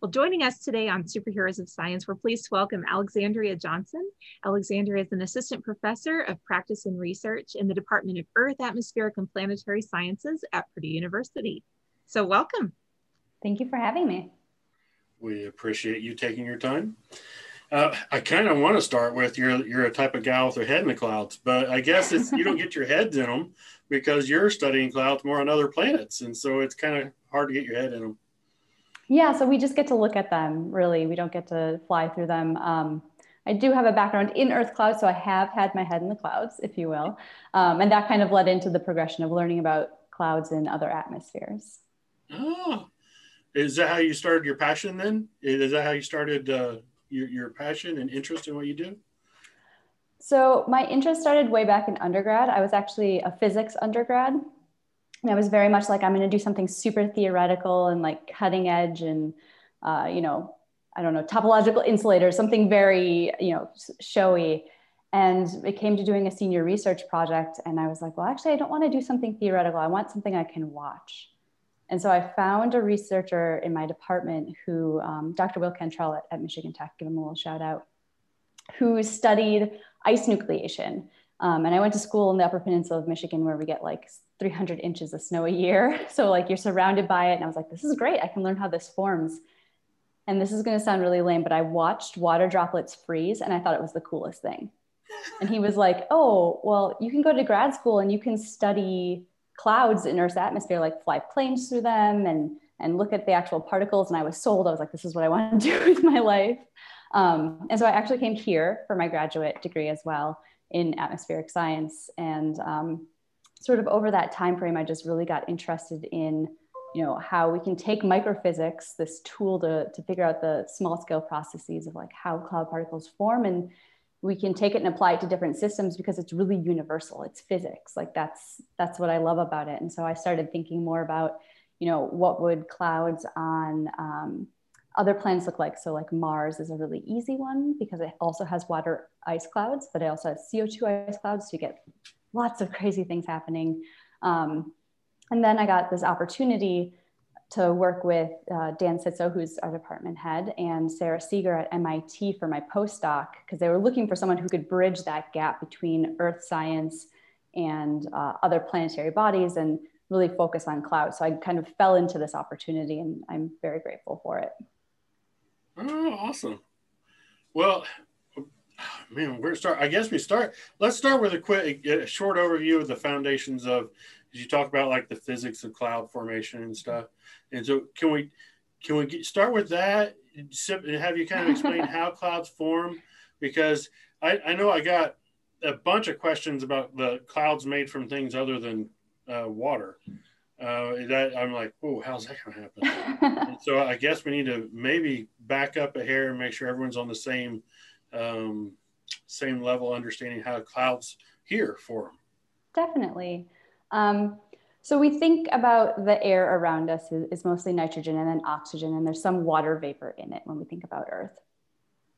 Well, joining us today on Superheroes of Science, we're pleased to welcome Alexandria Johnson. Alexandria is an assistant professor of practice and research in the Department of Earth, Atmospheric, and Planetary Sciences at Purdue University. So, welcome. Thank you for having me. We appreciate you taking your time. Uh, I kind of want to start with you're you're a type of gal with her head in the clouds, but I guess it's you don't get your heads in them because you're studying clouds more on other planets, and so it's kind of hard to get your head in them. Yeah, so we just get to look at them, really. We don't get to fly through them. Um, I do have a background in Earth clouds, so I have had my head in the clouds, if you will. Um, and that kind of led into the progression of learning about clouds in other atmospheres. Oh, is that how you started your passion then? Is that how you started uh, your, your passion and interest in what you do? So my interest started way back in undergrad. I was actually a physics undergrad and I was very much like, I'm going to do something super theoretical and like cutting edge and, uh, you know, I don't know, topological insulators, something very, you know, showy. And it came to doing a senior research project. And I was like, well, actually, I don't want to do something theoretical. I want something I can watch. And so I found a researcher in my department who, um, Dr. Will Cantrell at, at Michigan Tech, give him a little shout out, who studied ice nucleation. Um, and I went to school in the Upper Peninsula of Michigan where we get like 300 inches of snow a year. So like you're surrounded by it. And I was like, this is great. I can learn how this forms. And this is going to sound really lame, but I watched water droplets freeze and I thought it was the coolest thing. And he was like, oh, well, you can go to grad school and you can study clouds in Earth's atmosphere, like fly planes through them and, and look at the actual particles. And I was sold. I was like, this is what I want to do with my life. Um, and so I actually came here for my graduate degree as well in atmospheric science. And um, sort of over that time frame, I just really got interested in, you know, how we can take microphysics, this tool to, to figure out the small scale processes of like how cloud particles form and we can take it and apply it to different systems because it's really universal. It's physics. Like that's that's what i love about it. And so i started thinking more about you know what would clouds on um, other planets look like? So like mars is a really easy one because it also has water ice clouds but it also has co2 ice clouds so you get lots of crazy things happening. Um, and then I got this opportunity to work with uh, Dan Cziczo, who's our department head, and Sara Seager at MIT for my postdoc, because they were looking for someone who could bridge that gap between Earth science and uh, other planetary bodies and really focus on clouds. So I kind of fell into this opportunity and I'm very grateful for it. Oh, awesome. Well, man, where start? I guess we start. Let's start with a quick, a short overview of the foundations of. You talk about like the physics of cloud formation and stuff, and so can we, can we get, start with that? Have you kind of explain how clouds form? Because I, I know I got a bunch of questions about the clouds made from things other than uh, water. Uh, that I'm like, oh, how's that going to happen? so I guess we need to maybe back up a hair and make sure everyone's on the same um, same level understanding how clouds here form. Definitely. Um, so we think about the air around us is, is, mostly nitrogen and then oxygen, and there's some water vapor in it when we think about Earth.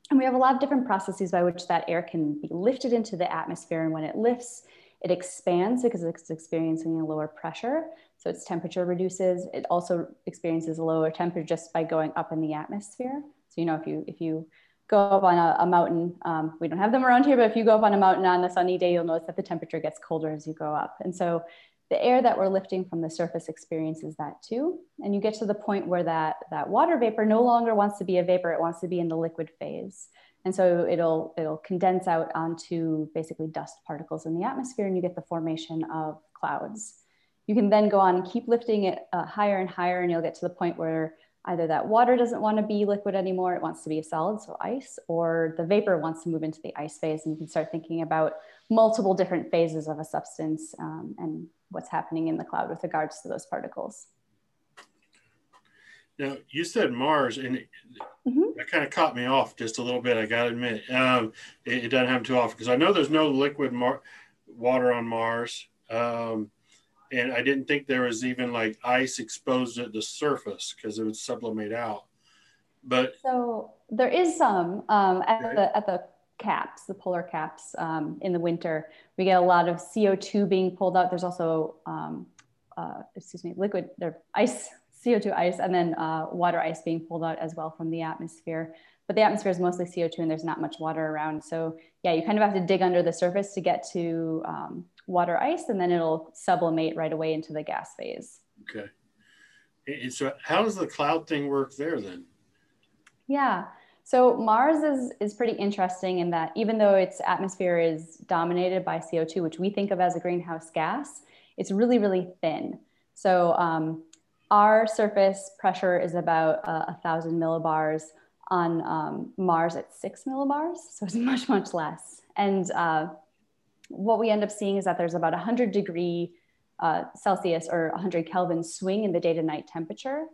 And we have a lot of different processes by which that air can be lifted into the atmosphere. And when it lifts, it expands because it's experiencing a lower pressure. So its temperature reduces. It also experiences a lower temperature just by going up in the atmosphere. So, you know, if you, if you go up on a, a mountain. Um, we don't have them around here, but if you go up on a mountain on a sunny day, you'll notice that the temperature gets colder as you go up. And so the air that we're lifting from the surface experiences that too. And you get to the point where that, that water vapor no longer wants to be a vapor, it wants to be in the liquid phase. And so it'll, it'll condense out onto basically dust particles in the atmosphere and you get the formation of clouds. You can then go on and keep lifting it uh, higher and higher and you'll get to the point where either that water doesn't want to be liquid anymore, it wants to be a solid, so ice, or the vapor wants to move into the ice phase. And you can start thinking about multiple different phases of a substance um, and what's happening in the cloud with regards to those particles. Now, you said Mars, and mm-hmm. that kind of caught me off just a little bit, I got to admit. Um, it, it, doesn't happen too often because I know there's no liquid mar- water on Mars. Um, and I didn't think there was even like ice exposed at the surface because it would sublimate out. But so there is some um, at okay. the at the caps, the polar caps um, in the winter. We get a lot of CO two being pulled out. There's also um, uh, excuse me, liquid there ice CO2 ice, and then uh, water ice being pulled out as well from the atmosphere. But the atmosphere is mostly CO2 and there's not much water around. So yeah, you kind of have to dig under the surface to get to um, water ice and then it'll sublimate right away into the gas phase. Okay. And so how does the cloud thing work there then? Yeah. So Mars is, is pretty interesting in that even though its atmosphere is dominated by CO2, which we think of as a greenhouse gas, it's really, really thin. So um, our surface pressure is about uh, a thousand millibars on um, Mars at six millibars. So it's much, much less. And uh, what we end up seeing is that there's about a 100 degree uh, Celsius or 100 Kelvin swing in the day to night temperature.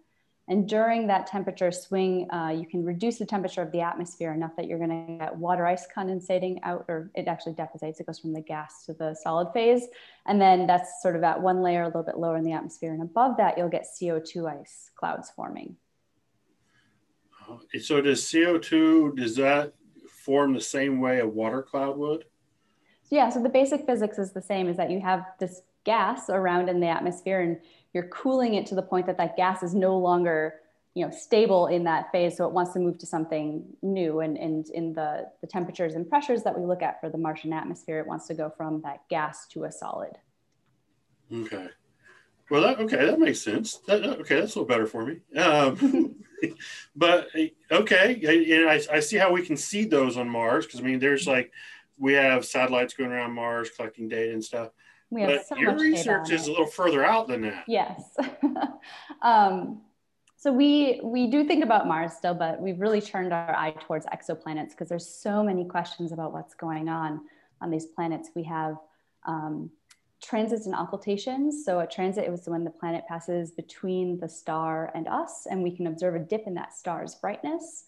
And during that temperature swing, uh, you can reduce the temperature of the atmosphere enough that you're going to get water ice condensating out, or it actually deposits. It goes from the gas to the solid phase. And then that's sort of at one layer, a little bit lower in the atmosphere. And above that, you'll get CO2 ice clouds forming. So does CO2, does that form the same way a water cloud would? Yeah, so the basic physics is the same, is that you have this gas around in the atmosphere and you're cooling it to the point that that gas is no longer you know stable in that phase so it wants to move to something new. And, and in the, the temperatures and pressures that we look at for the martian atmosphere it wants to go from that gas to a solid. Okay well that, okay that makes sense that, okay that's a little better for me um, but okay and I, I see how we can see those on mars because i mean there's like we have satellites going around mars collecting data and stuff we have but so your research is a little further out than that. Yes. um, so we we do think about Mars still, but we've really turned our eye towards exoplanets because there's so many questions about what's going on on these planets. We have um, transits and occultations. So a transit is when the planet passes between the star and us, and we can observe a dip in that star's brightness.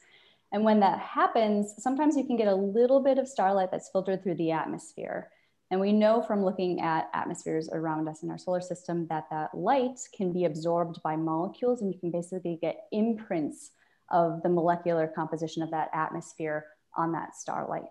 And when that happens, sometimes you can get a little bit of starlight that's filtered through the atmosphere. And we know from looking at atmospheres around us in our solar system that that light can be absorbed by molecules and you can basically get imprints of the molecular composition of that atmosphere on that starlight.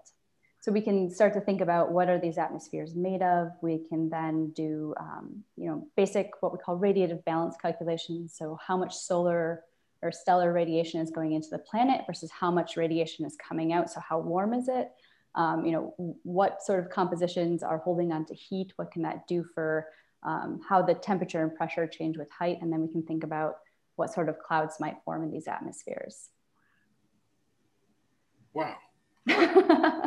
So we can start to think about what are these atmospheres made of. We can then do, um, you know, basic what we call radiative balance calculations. So how much solar or stellar radiation is going into the planet versus how much radiation is coming out. So how warm is it? um, you know, what sort of compositions are holding on to heat? What can that do for um, how the temperature and pressure change with height? And then we can think about what sort of clouds might form in these atmospheres. Wow.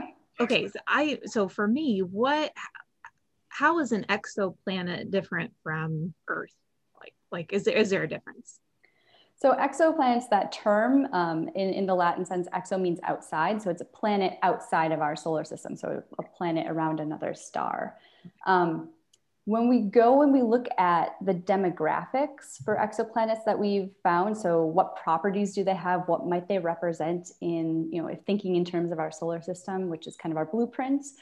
okay, so I so for me, what how is an exoplanet different from Earth? Like like is there is there a difference? So exoplanets, that term um, in, in the Latin sense, exo means outside. So it's a planet outside of our solar system. So a planet around another star. Um, when we go and we look at the demographics for exoplanets that we've found, so what properties do they have? What might they represent in, you know, if thinking in terms of our solar system, which is kind of our blueprints,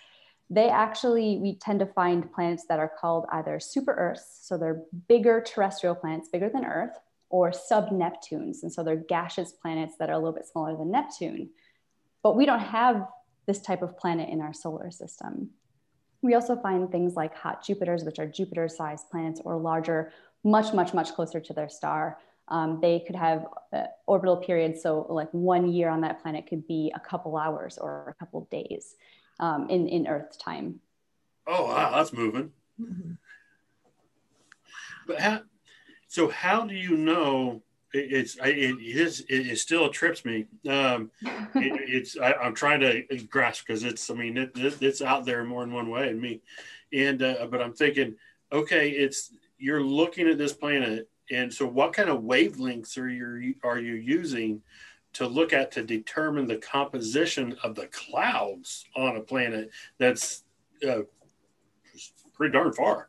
they actually, we tend to find planets that are called either super Earths, so they're bigger terrestrial planets, bigger than Earth, or sub-Neptunes. And so they're gaseous planets that are a little bit smaller than Neptune. But we don't have this type of planet in our solar system. We also find things like hot Jupiters, which are Jupiter-sized planets or larger, much, much, much closer to their star. Um, they could have uh, orbital periods, so like one year on that planet could be a couple hours or a couple days um, in, in Earth time. Oh, wow, that's moving. Mm-hmm. But how, so how do you know it, it's it, it is it, it still trips me. Um it, it's I, am trying to grasp because it's i mean it, it's out there more than one way in me. And uh, but i'm thinking okay it's you're looking at this planet and so what kind of wavelengths are you are you using to look at to determine the composition of the clouds on a planet that's uh, pretty darn far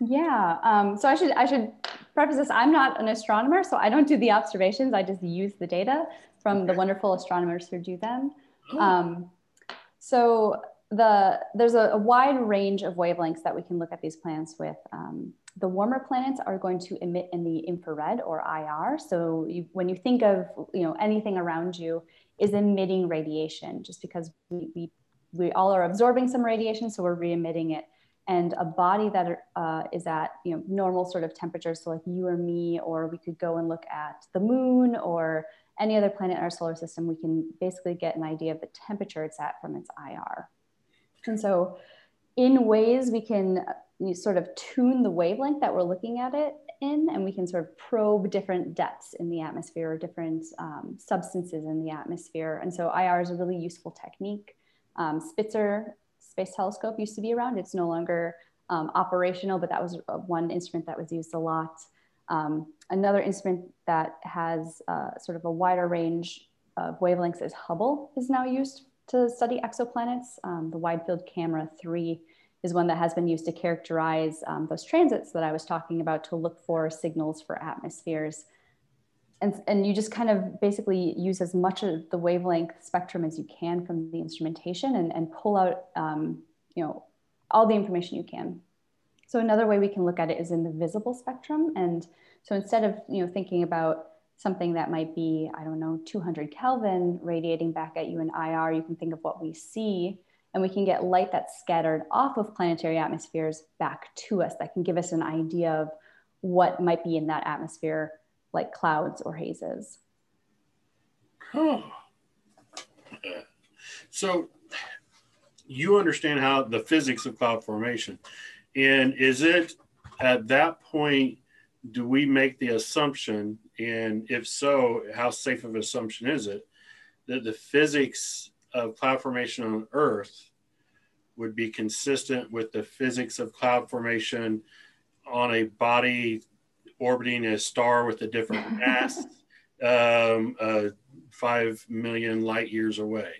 yeah. Um, so I should I should preface this. I'm not an astronomer, so I don't do the observations. I just use the data from the wonderful astronomers who do them. Oh. Um, so the there's a, a, wide range of wavelengths that we can look at these planets with. Um, the warmer planets are going to emit in the infrared or IR. So you, when you think of you know anything around you is emitting radiation, just because we, we we all are absorbing some radiation, so we're re-emitting it and a body that uh, is at you know normal sort of temperatures. So like you or me or we could go and look at the moon or any other planet in our solar system we can basically get an idea of the temperature it's at from its ir and so in ways we can uh, sort of tune the wavelength that we're looking at it in and we can sort of probe different depths in the atmosphere or different um, substances in the atmosphere. And so ir is a really useful technique. Um, spitzer Space Telescope used to be around. It's no longer um, operational, but that was uh, one instrument that was used a lot. Um, another instrument that has uh, sort of a wider range of wavelengths is Hubble is now used to study exoplanets. Um, the Wide Field Camera 3 is one that has been used to characterize um, those transits that I was talking about to look for signals for atmospheres and, and you just kind of basically use as much of the wavelength spectrum as you can from the instrumentation and, and pull out um, you know all the information you can. So another way we can look at it is in the visible spectrum. And so instead of you know thinking about something that might be i don't know 200 kelvin radiating back at you in ir you can think of what we see. And we can get light that's scattered off of planetary atmospheres back to us that can give us an idea of what might be in that atmosphere like clouds or hazes. Oh. So you understand how the physics of cloud formation. And is it at that point, do we make the assumption, and if so, how safe of an assumption is it, that the physics of cloud formation on Earth would be consistent with the physics of cloud formation on a body orbiting a star with a different mass, um, uh, five million light years away.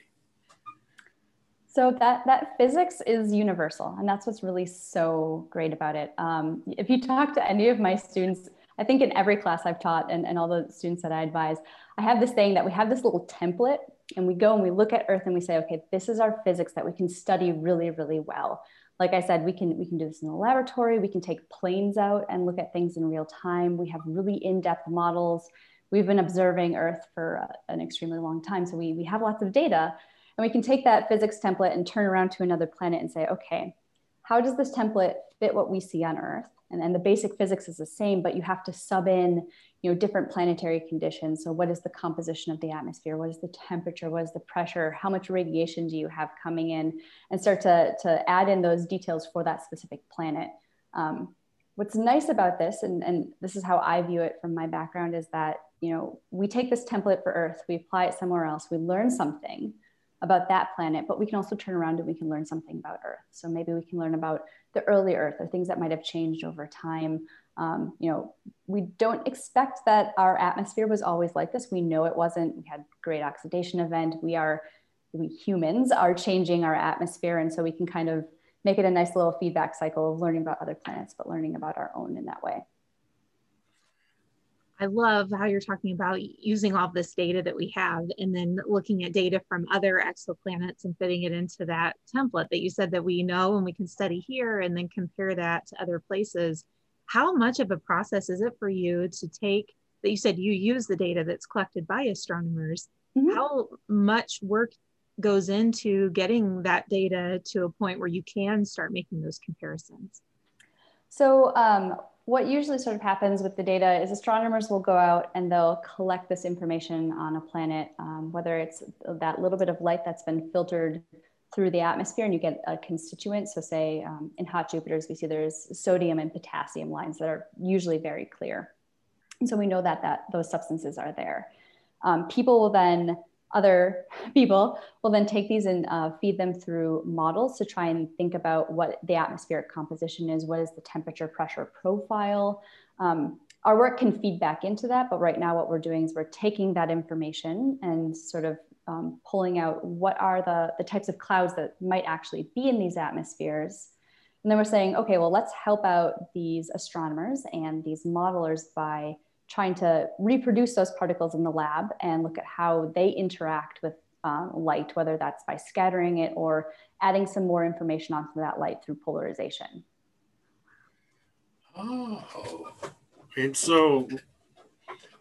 So that that physics is universal, and that's what's really so great about it. Um, if you talk to any of my students, I think in every class I've taught and, and all the students that I advise, I have this saying that we have this little template and we go and we look at Earth and we say, okay, this is our physics that we can study really, really well like I said, we can we can do this in the laboratory. We can take planes out and look at things in real time. We have really in-depth models. We've been observing Earth for uh, an extremely long time, so we we have lots of data, and we can take that physics template and turn around to another planet and say, okay, how does this template fit what we see on Earth? And then the basic physics is the same, but you have to sub in you know, different planetary conditions. So what is the composition of the atmosphere? What is the temperature? What is the pressure? How much radiation do you have coming in? And start to, to add in those details for that specific planet. Um, what's nice about this, and, and this is how I view it from my background, is that you know we take this template for Earth, we apply it somewhere else, we learn something about that planet, but we can also turn around and we can learn something about Earth. So maybe we can learn about the early Earth or things that might have changed over time. Um, you know, we don't expect that our atmosphere was always like this. We know it wasn't. We had great oxidation event. We are, we humans are changing our atmosphere, and so we can kind of make it a nice little feedback cycle of learning about other planets, but learning about our own in that way. I love how you're talking about using all this data that we have and then looking at data from other exoplanets and fitting it into that template that you said that we know and we can study here and then compare that to other places. How much of a process is it for you to take that you said you use the data that's collected by astronomers? Mm-hmm. how much work goes into getting that data to a point where you can start making those comparisons? So um, what usually sort of happens with the data is astronomers will go out and they'll collect this information on a planet um, whether it's that little bit of light that's been filtered through the atmosphere and you get a constituent. So say um, in hot Jupiters, we see there's sodium and potassium lines that are usually very clear. And so we know that, that those substances are there. Um, people will then, other people will then take these and uh, feed them through models to try and think about what the atmospheric composition is, what is the temperature pressure profile. Um, our work can feed back into that, but right now what we're doing is we're taking that information and sort of um, pulling out what are the, the types of clouds that might actually be in these atmospheres. And then we're saying, okay, well, let's help out these astronomers and these modelers by trying to reproduce those particles in the lab and look at how they interact with um, light, whether that's by scattering it or adding some more information onto that light through polarization. Oh, and so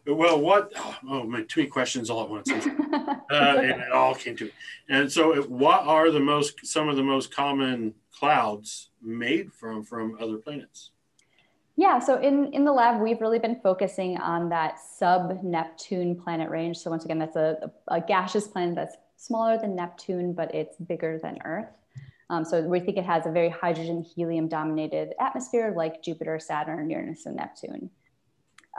well, what? Oh, my many questions all at once, uh, and it all came to. And so, what are the most some of the most common clouds made from from other planets? Yeah, so in, in the lab, we've really been focusing on that sub Neptune planet range. So once again, that's a, a, gaseous planet that's smaller than Neptune, but it's bigger than Earth. Um, so we think it has a very hydrogen helium dominated atmosphere like Jupiter, Saturn, Uranus, and Neptune.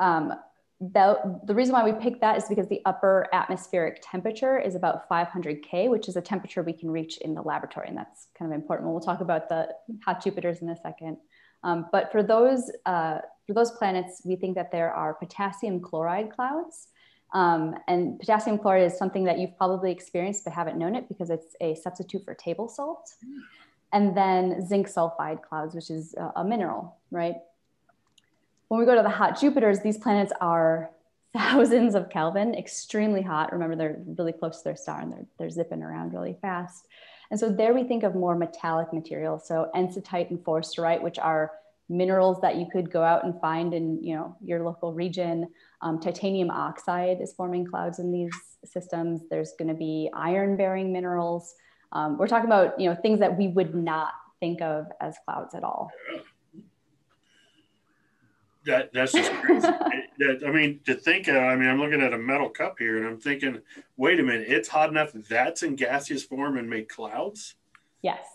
Um, the, the reason why we picked that is because the upper atmospheric temperature is about 500 K, which is a temperature we can reach in the laboratory. And that's kind of important. We'll talk about the hot Jupiters in a second. Um, but for those, uh, for those planets, we think that there are potassium chloride clouds. Um, and potassium chloride is something that you've probably experienced but haven't known it because it's a substitute for table salt. And then zinc sulfide clouds, which is a, a mineral, right? When we go to the hot Jupiters, these planets are thousands of Kelvin, extremely hot. Remember, they're really close to their star and they're, they're zipping around really fast. And so there we think of more metallic materials. So enstatite and forsterite, which are minerals that you could go out and find in you know your local region. Um, titanium oxide is forming clouds in these systems. There's going to be iron bearing minerals. Um, we're talking about you know things that we would not think of as clouds at all. That that's just crazy. that, I mean, to think of, I mean, I'm looking at a metal cup here and I'm thinking, wait a minute, it's hot enough that's in gaseous form and made clouds? Yes.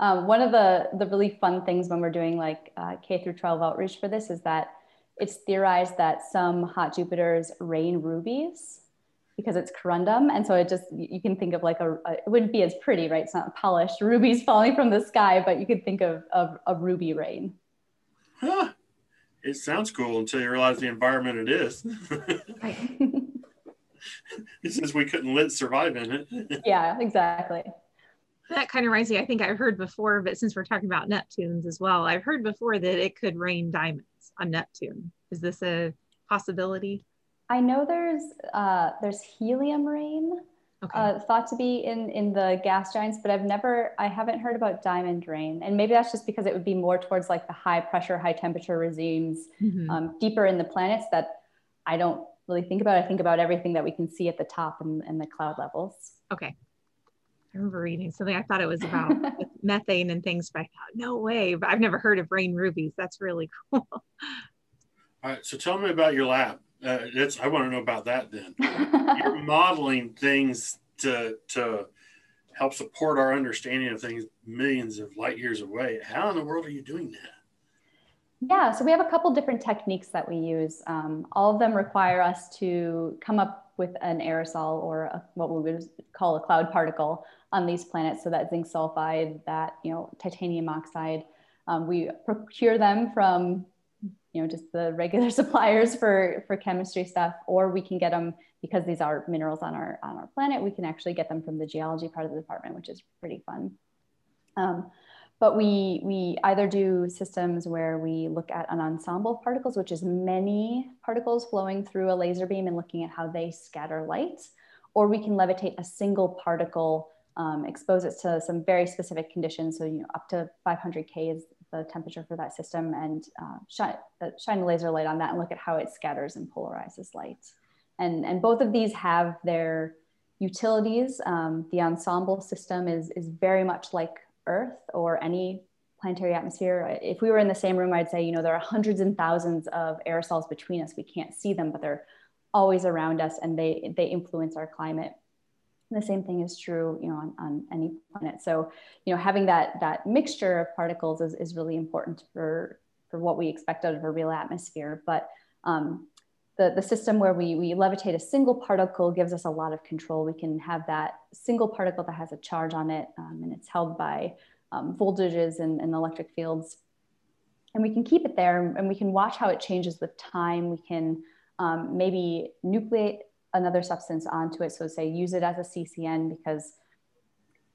Um, one of the, the really fun things when we're doing like uh, K through 12 outreach for this is that it's theorized that some hot Jupiters rain rubies because it's corundum. And so it just, you can think of like a, a, it wouldn't be as pretty, right? It's not polished rubies falling from the sky, but you could think of, of a ruby rain. Huh it sounds cool until you realize the environment it is. it says we couldn't live survive in it. yeah, exactly. That kind of reminds me, I think I've heard before, but since we're talking about Neptunes as well, I've heard before that it could rain diamonds on Neptune. Is this a possibility? I know there's uh, there's helium rain okay. uh, thought to be in in the gas giants, but I've never I haven't heard about diamond rain, and maybe that's just because it would be more towards like the high pressure, high temperature regimes mm-hmm. um, deeper in the planets that I don't really think about. I think about everything that we can see at the top and, and the cloud levels. Okay. I remember reading something. I thought it was about methane and things, but I thought, no way. But I've never heard of rain rubies. That's really cool. All right. So tell me about your lab uh, that's I want to know about that. Then you're modeling things to to help support our understanding of things millions of light years away. How in the world are you doing that? Yeah, so we have a couple different techniques that we use. Um, all of them require us to come up with an aerosol or a, what we would call a cloud particle on these planets. So that zinc sulfide, that you know titanium oxide, um, we procure them from you know, just the regular suppliers for, for chemistry stuff, or we can get them because these are minerals on our, on our planet, we can actually get them from the geology part of the department, which is pretty fun. Um, but we, we either do systems where we look at an ensemble of particles, which is many particles flowing through a laser beam and looking at how they scatter light, or we can levitate a single particle, um, expose it to some very specific conditions. So, you know, up to 500 K is the temperature for that system and uh, shine, uh, shine a laser light on that and look at how it scatters and polarizes light. And, and both of these have their utilities. Um, the ensemble system is, is very much like Earth or any planetary atmosphere. If we were in the same room, I'd say, you know, there are hundreds and thousands of aerosols between us. We can't see them, but they're always around us and they, they influence our climate the same thing is true, you know, on, on any planet. So, you know, having that that mixture of particles is, is really important for for what we expect out of a real atmosphere. But um, the, the system where we, we levitate a single particle gives us a lot of control. We can have that single particle that has a charge on it um, and it's held by um, voltages and, and electric fields. And we can keep it there and we can watch how it changes with time. We can um, maybe nucleate another substance onto it. So say use it as a CCN because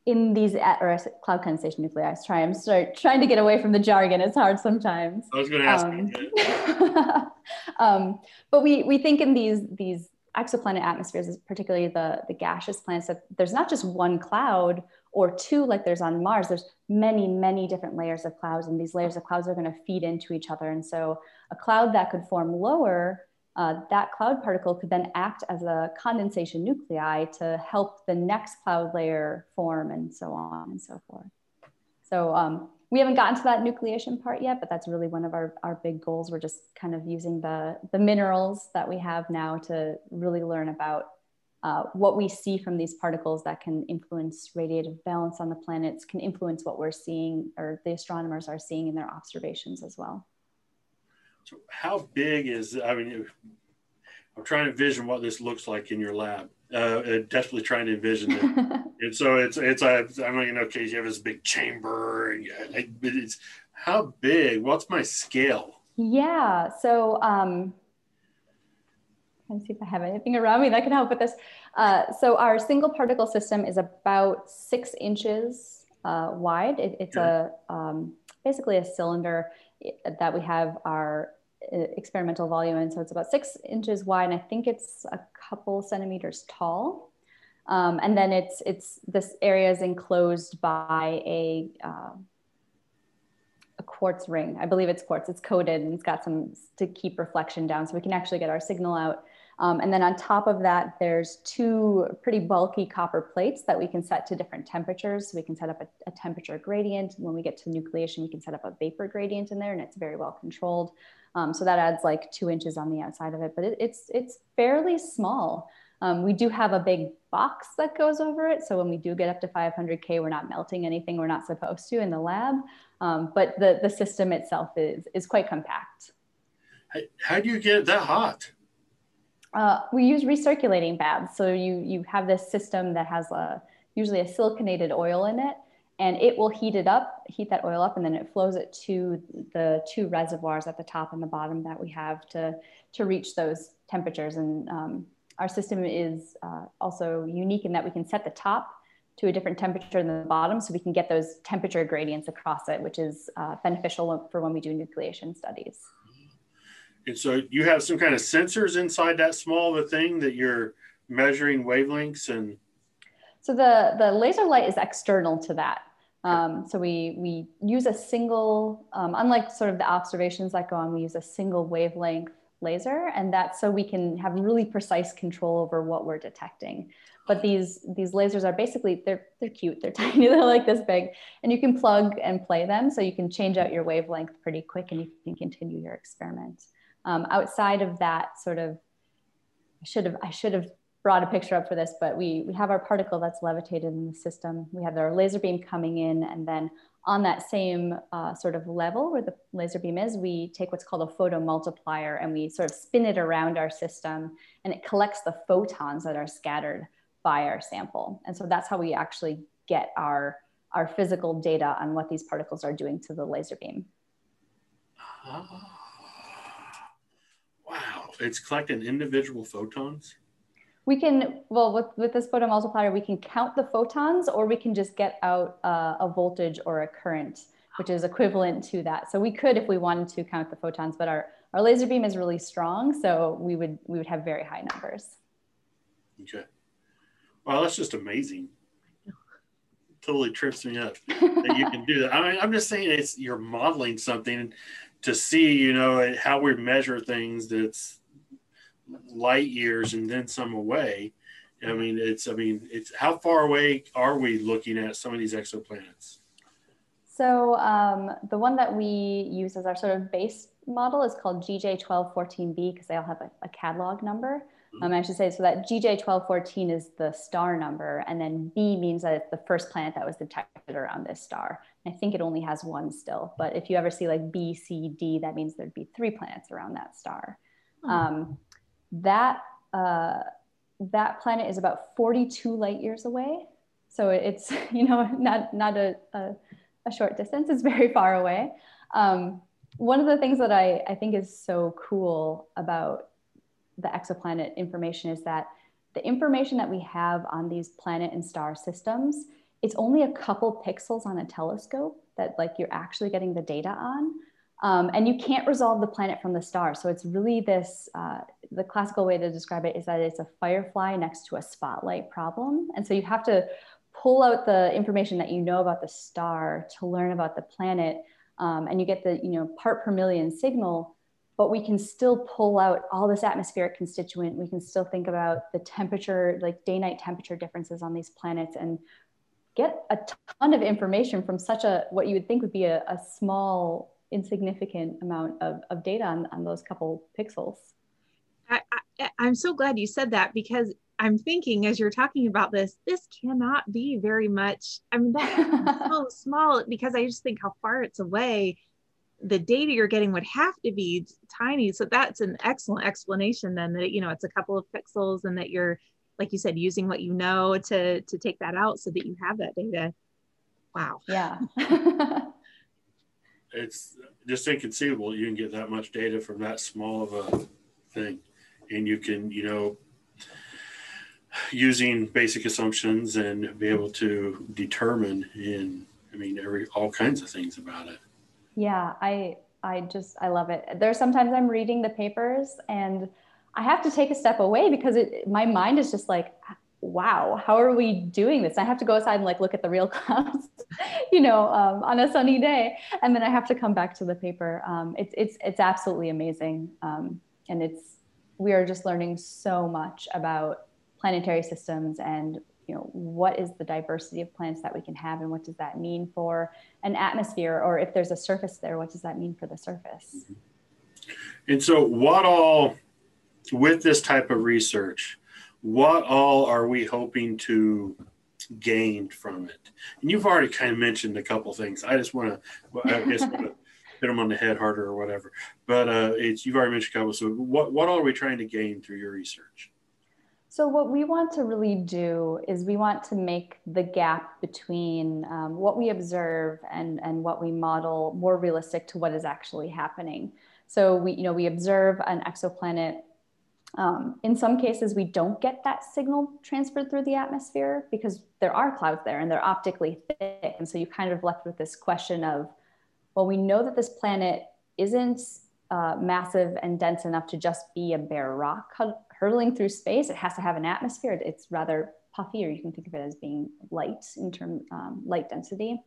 in these or cloud condensation nuclei, try I'm start trying to get away from the jargon. It's hard sometimes. I was going to ask. Um, um, but we we think in these these exoplanet atmospheres, particularly the the gaseous planets, that there's not just one cloud or two like there's on Mars. There's many many different layers of clouds, and these layers of clouds are going to feed into each other. And so a cloud that could form lower uh, that cloud particle could then act as a condensation nuclei to help the next cloud layer form and so on and so forth. So um, we haven't gotten to that nucleation part yet, but that's really one of our, our big goals. We're just kind of using the, the minerals that we have now to really learn about uh, what we see from these particles that can influence radiative balance on the planets, can influence what we're seeing or the astronomers are seeing in their observations as well. So how big is, I mean, I'm trying to envision what this looks like in your lab. Uh, definitely trying to envision it. and so it's, it's, a, I mean, okay, you have this big chamber and it's how big, what's my scale? Yeah. So, um, let's see if I have anything around me that can help with this. Uh, so our single particle system is about six inches uh, wide. It, it's a um, basically a cylinder that we have our uh, experimental volume and So it's about six inches wide, and I think it's a couple centimeters tall. Um, and then it's it's this area is enclosed by a uh, a quartz ring. I believe it's quartz. It's coated and it's got some to keep reflection down, so we can actually get our signal out. Um, and then on top of that, there's two pretty bulky copper plates that we can set to different temperatures. We can set up a, a, temperature gradient. When we get to nucleation, we can set up a vapor gradient in there and it's very well controlled. Um, so that adds like two inches on the outside of it, but it, it's, it's fairly small. Um, we do have a big box that goes over it. So when we do get up to 500K, we're not melting anything we're not supposed to in the lab. Um, but the, the system itself is, is quite compact. How, how do you get it that hot? Uh, we use recirculating baths. So you, you have this system that has a, usually a siliconated oil in it, and it will heat it up, heat that oil up, and then it flows it to the two reservoirs at the top and the bottom that we have to, to reach those temperatures. And um, our system is uh, also unique in that we can set the top to a different temperature than the bottom so we can get those temperature gradients across it, which is uh, beneficial for when we do nucleation studies. And so you have some kind of sensors inside that small a thing that you're measuring wavelengths and. So the, the laser light is external to that. Um, so we, we use a single, um, unlike sort of the observations that go on, we use a single wavelength laser and that's so we can have really precise control over what we're detecting. But these, these lasers are basically, they're, they're cute, they're tiny, they're like this big and you can plug and play them. So you can change out your wavelength pretty quick and you can continue your experiment. Um, outside of that sort of, I should have, I should have brought a picture up for this, but we, we have our particle that's levitated in the system. We have our laser beam coming in and then on that same uh, sort of level where the laser beam is, we take what's called a photomultiplier and we sort of spin it around our system and it collects the photons that are scattered by our sample. And so that's how we actually get our, our physical data on what these particles are doing to the laser beam. Oh. It's collecting individual photons? We can, well, with, with this photomultiplier, we can count the photons or we can just get out uh, a voltage or a current, which is equivalent to that. So we could, if we wanted to count the photons, but our, our laser beam is really strong. So we would, we would have very high numbers. Okay. Well, that's just amazing. Totally trips me up that you can do that. I mean, I'm just saying it's you're modeling something to see, you know, how we measure things that's light years and then some away. I mean, it's, I mean, it's how far away are we looking at some of these exoplanets? So um, the one that we use as our sort of base model is called GJ1214b because they all have a, a catalog number. Um, I should say, so that GJ1214 is the star number, and then B means that it's the first planet that was detected around this star. I think it only has one still, but if you ever see like B, C, D, that means there'd be three planets around that star. Hmm. Um, that uh, that planet is about 42 light years away, so it's you know not not a, a, a short distance. It's very far away. Um, one of the things that I, I think is so cool about the exoplanet information is that the information that we have on these planet and star systems it's only a couple pixels on a telescope that like you're actually getting the data on. Um, and you can't resolve the planet from the star. So it's really this, uh, the classical way to describe it is that it's a firefly next to a spotlight problem. And so you have to pull out the information that you know about the star to learn about the planet. Um, and you get the, you know, part per million signal but we can still pull out all this atmospheric constituent. We can still think about the temperature, like day night temperature differences on these planets and get a ton of information from such a, what you would think would be a, a small, insignificant amount of, of data on, on those couple pixels. I, I, I'm so glad you said that because I'm thinking as you're talking about this, this cannot be very much. I mean, that's so small because I just think how far it's away the data you're getting would have to be tiny. So that's an excellent explanation then that, you know, it's a couple of pixels and that you're, like you said, using what you know to, to take that out so that you have that data. Wow. Yeah. it's just inconceivable. You can get that much data from that small of a thing. And you can, you know, using basic assumptions and be able to determine in, I mean, every, all kinds of things about it. Yeah, I I just I love it. There's sometimes I'm reading the papers and I have to take a step away because it my mind is just like wow how are we doing this? I have to go outside and like look at the real clouds you know um, on a sunny day and then i have to come back to the paper. Um, it's it's it's absolutely amazing um, and it's we are just learning so much about planetary systems and you know what is the diversity of plants that we can have and what does that mean for an atmosphere or if there's a surface there what does that mean for the surface? And so what all with this type of research what all are we hoping to gain from it and you've already kind of mentioned a couple things i just want to i guess want to hit them on the head harder or whatever but uh, it's you've already mentioned a couple so what, what all are we trying to gain through your research so, what we want to really do is we want to make the gap between um, what we observe and, and what we model more realistic to what is actually happening. So, we, you know, we observe an exoplanet. Um, in some cases, we don't get that signal transferred through the atmosphere because there are clouds there and they're optically thick. And so, you kind of left with this question of, well, we know that this planet isn't uh, massive and dense enough to just be a bare rock hurtling through space. It has to have an atmosphere. It's rather puffy, or you can think of it as being light in term um, light density.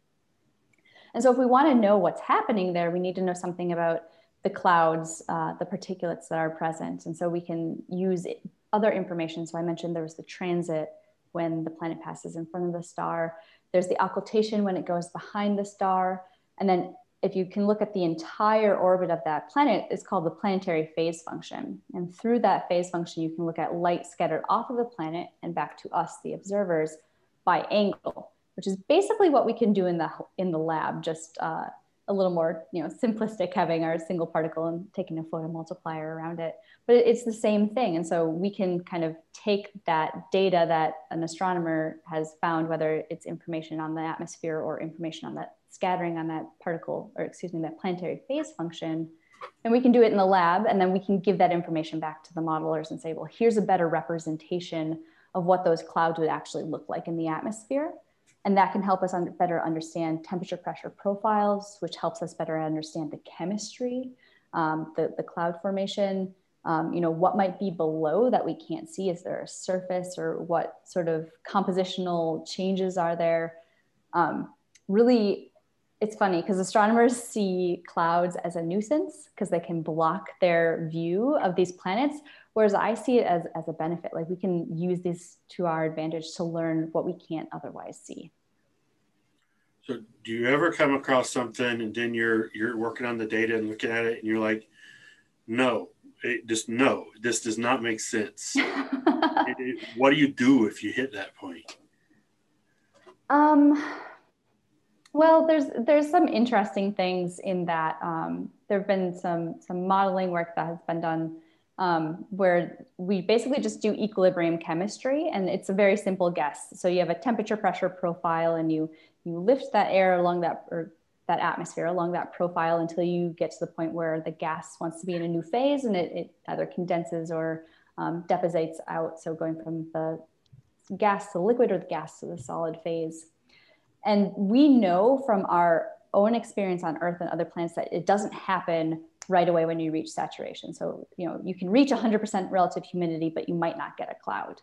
And so, if we want to know what's happening there, we need to know something about the clouds, uh, the particulates that are present, and so we can use other information. So I mentioned there was the transit when the planet passes in front of the star. There's the occultation when it goes behind the star, and then if you can look at the entire orbit of that planet, it's called the planetary phase function. And through that phase function, you can look at light scattered off of the planet and back to us, the observers, by angle, which is basically what we can do in the in the lab, just uh, a little more you know simplistic, having our single particle and taking a photomultiplier around it. But it's the same thing, and so we can kind of take that data that an astronomer has found, whether it's information on the atmosphere or information on that scattering on that particle, or excuse me, that planetary phase function. And we can do it in the lab, and then we can give that information back to the modelers and say, well, here's a better representation of what those clouds would actually look like in the atmosphere. And that can help us better understand temperature pressure profiles, which helps us better understand the chemistry, um, the, the cloud formation, um, you know, what might be below that we can't see? Is there a surface or what sort of compositional changes are there? Um, really it's funny because astronomers see clouds as a nuisance because they can block their view of these planets whereas i see it as, as a benefit like we can use this to our advantage to learn what we can't otherwise see so do you ever come across something and then you're you're working on the data and looking at it and you're like no it, just no this does not make sense it, it, what do you do if you hit that point um well, there's there's some interesting things in that. Um, there have been some some modeling work that has been done um, where we basically just do equilibrium chemistry, and it's a very simple guess. So you have a temperature pressure profile, and you you lift that air along that or that atmosphere along that profile until you get to the point where the gas wants to be in a new phase, and it, it either condenses or um, out. So going from the gas to liquid or the gas to the solid phase. And we know from our own experience on Earth and other planets that it doesn't happen right away when you reach saturation. So, you know, you can reach 100% relative humidity, but you might not get a cloud.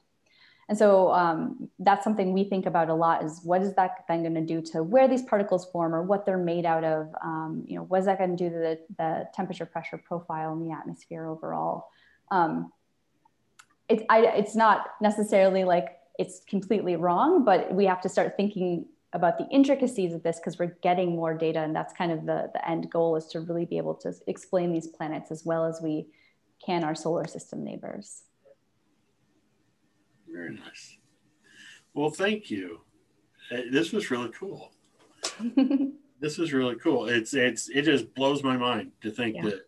And so um, that's something we think about a lot is what is that then going to do to where these particles form or what they're made out of? Um, you know, what is that going to do to the, the temperature pressure profile in the atmosphere overall? Um, I, it's not necessarily like it's completely wrong, but we have to start thinking about the intricacies of this because we're getting more data and that's kind of the, the end goal is to really be able to explain these planets as well as we can our solar system neighbors. Very nice. Well, thank you. Uh, this was really cool. this is really cool. It's it's it just blows my mind to think yeah. that,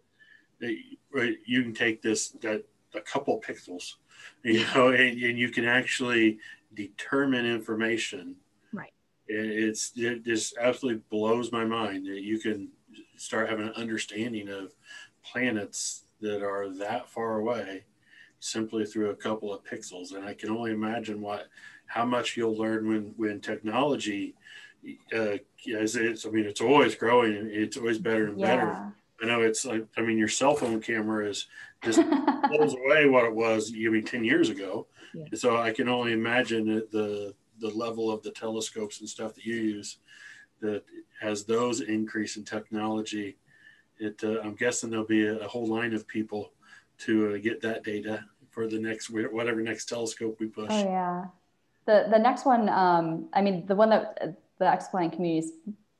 that you can take this that a couple pixels, you know, and, and you can actually determine information. It's it just absolutely blows my mind that you can start having an understanding of planets that are that far away simply through a couple of pixels. And I can only imagine what how much you'll learn when when technology uh, as it's I mean it's always growing it's always better and yeah. better. I know it's like I mean your cell phone camera is just blows away what it was I mean 10 years ago. Yeah. So I can only imagine the the level of the telescopes and stuff that you use that as those increase in technology, it uh, I'm guessing there'll be a, a, whole line of people to uh, get that data for the next whatever next telescope we push. Oh yeah, the the next one. Um, I mean, the one that uh, the exoplanet community's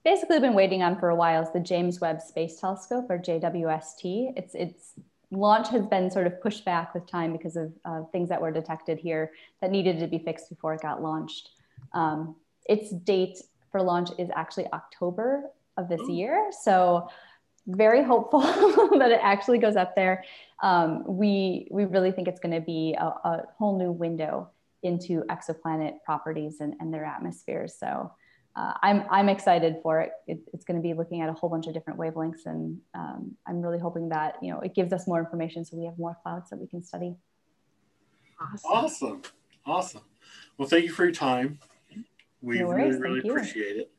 basically been waiting on for a while is the James Webb Space Telescope or JWST. It's it's launch has been sort of pushed back with time because of uh, things that were detected here that needed to be fixed before it got launched. Um, its date for launch is actually October of this year. So very hopeful that it actually goes up there. Um, we, we really think it's going to be a, a, whole new window into exoplanet properties and, and their atmospheres. So uh, I'm, I'm excited for it. it. It's going to be looking at a whole bunch of different wavelengths. And um, I'm really hoping that, you know, it gives us more information so we have more clouds that we can study. Awesome. Awesome. awesome. Well, thank you for your time. We no really, really appreciate it.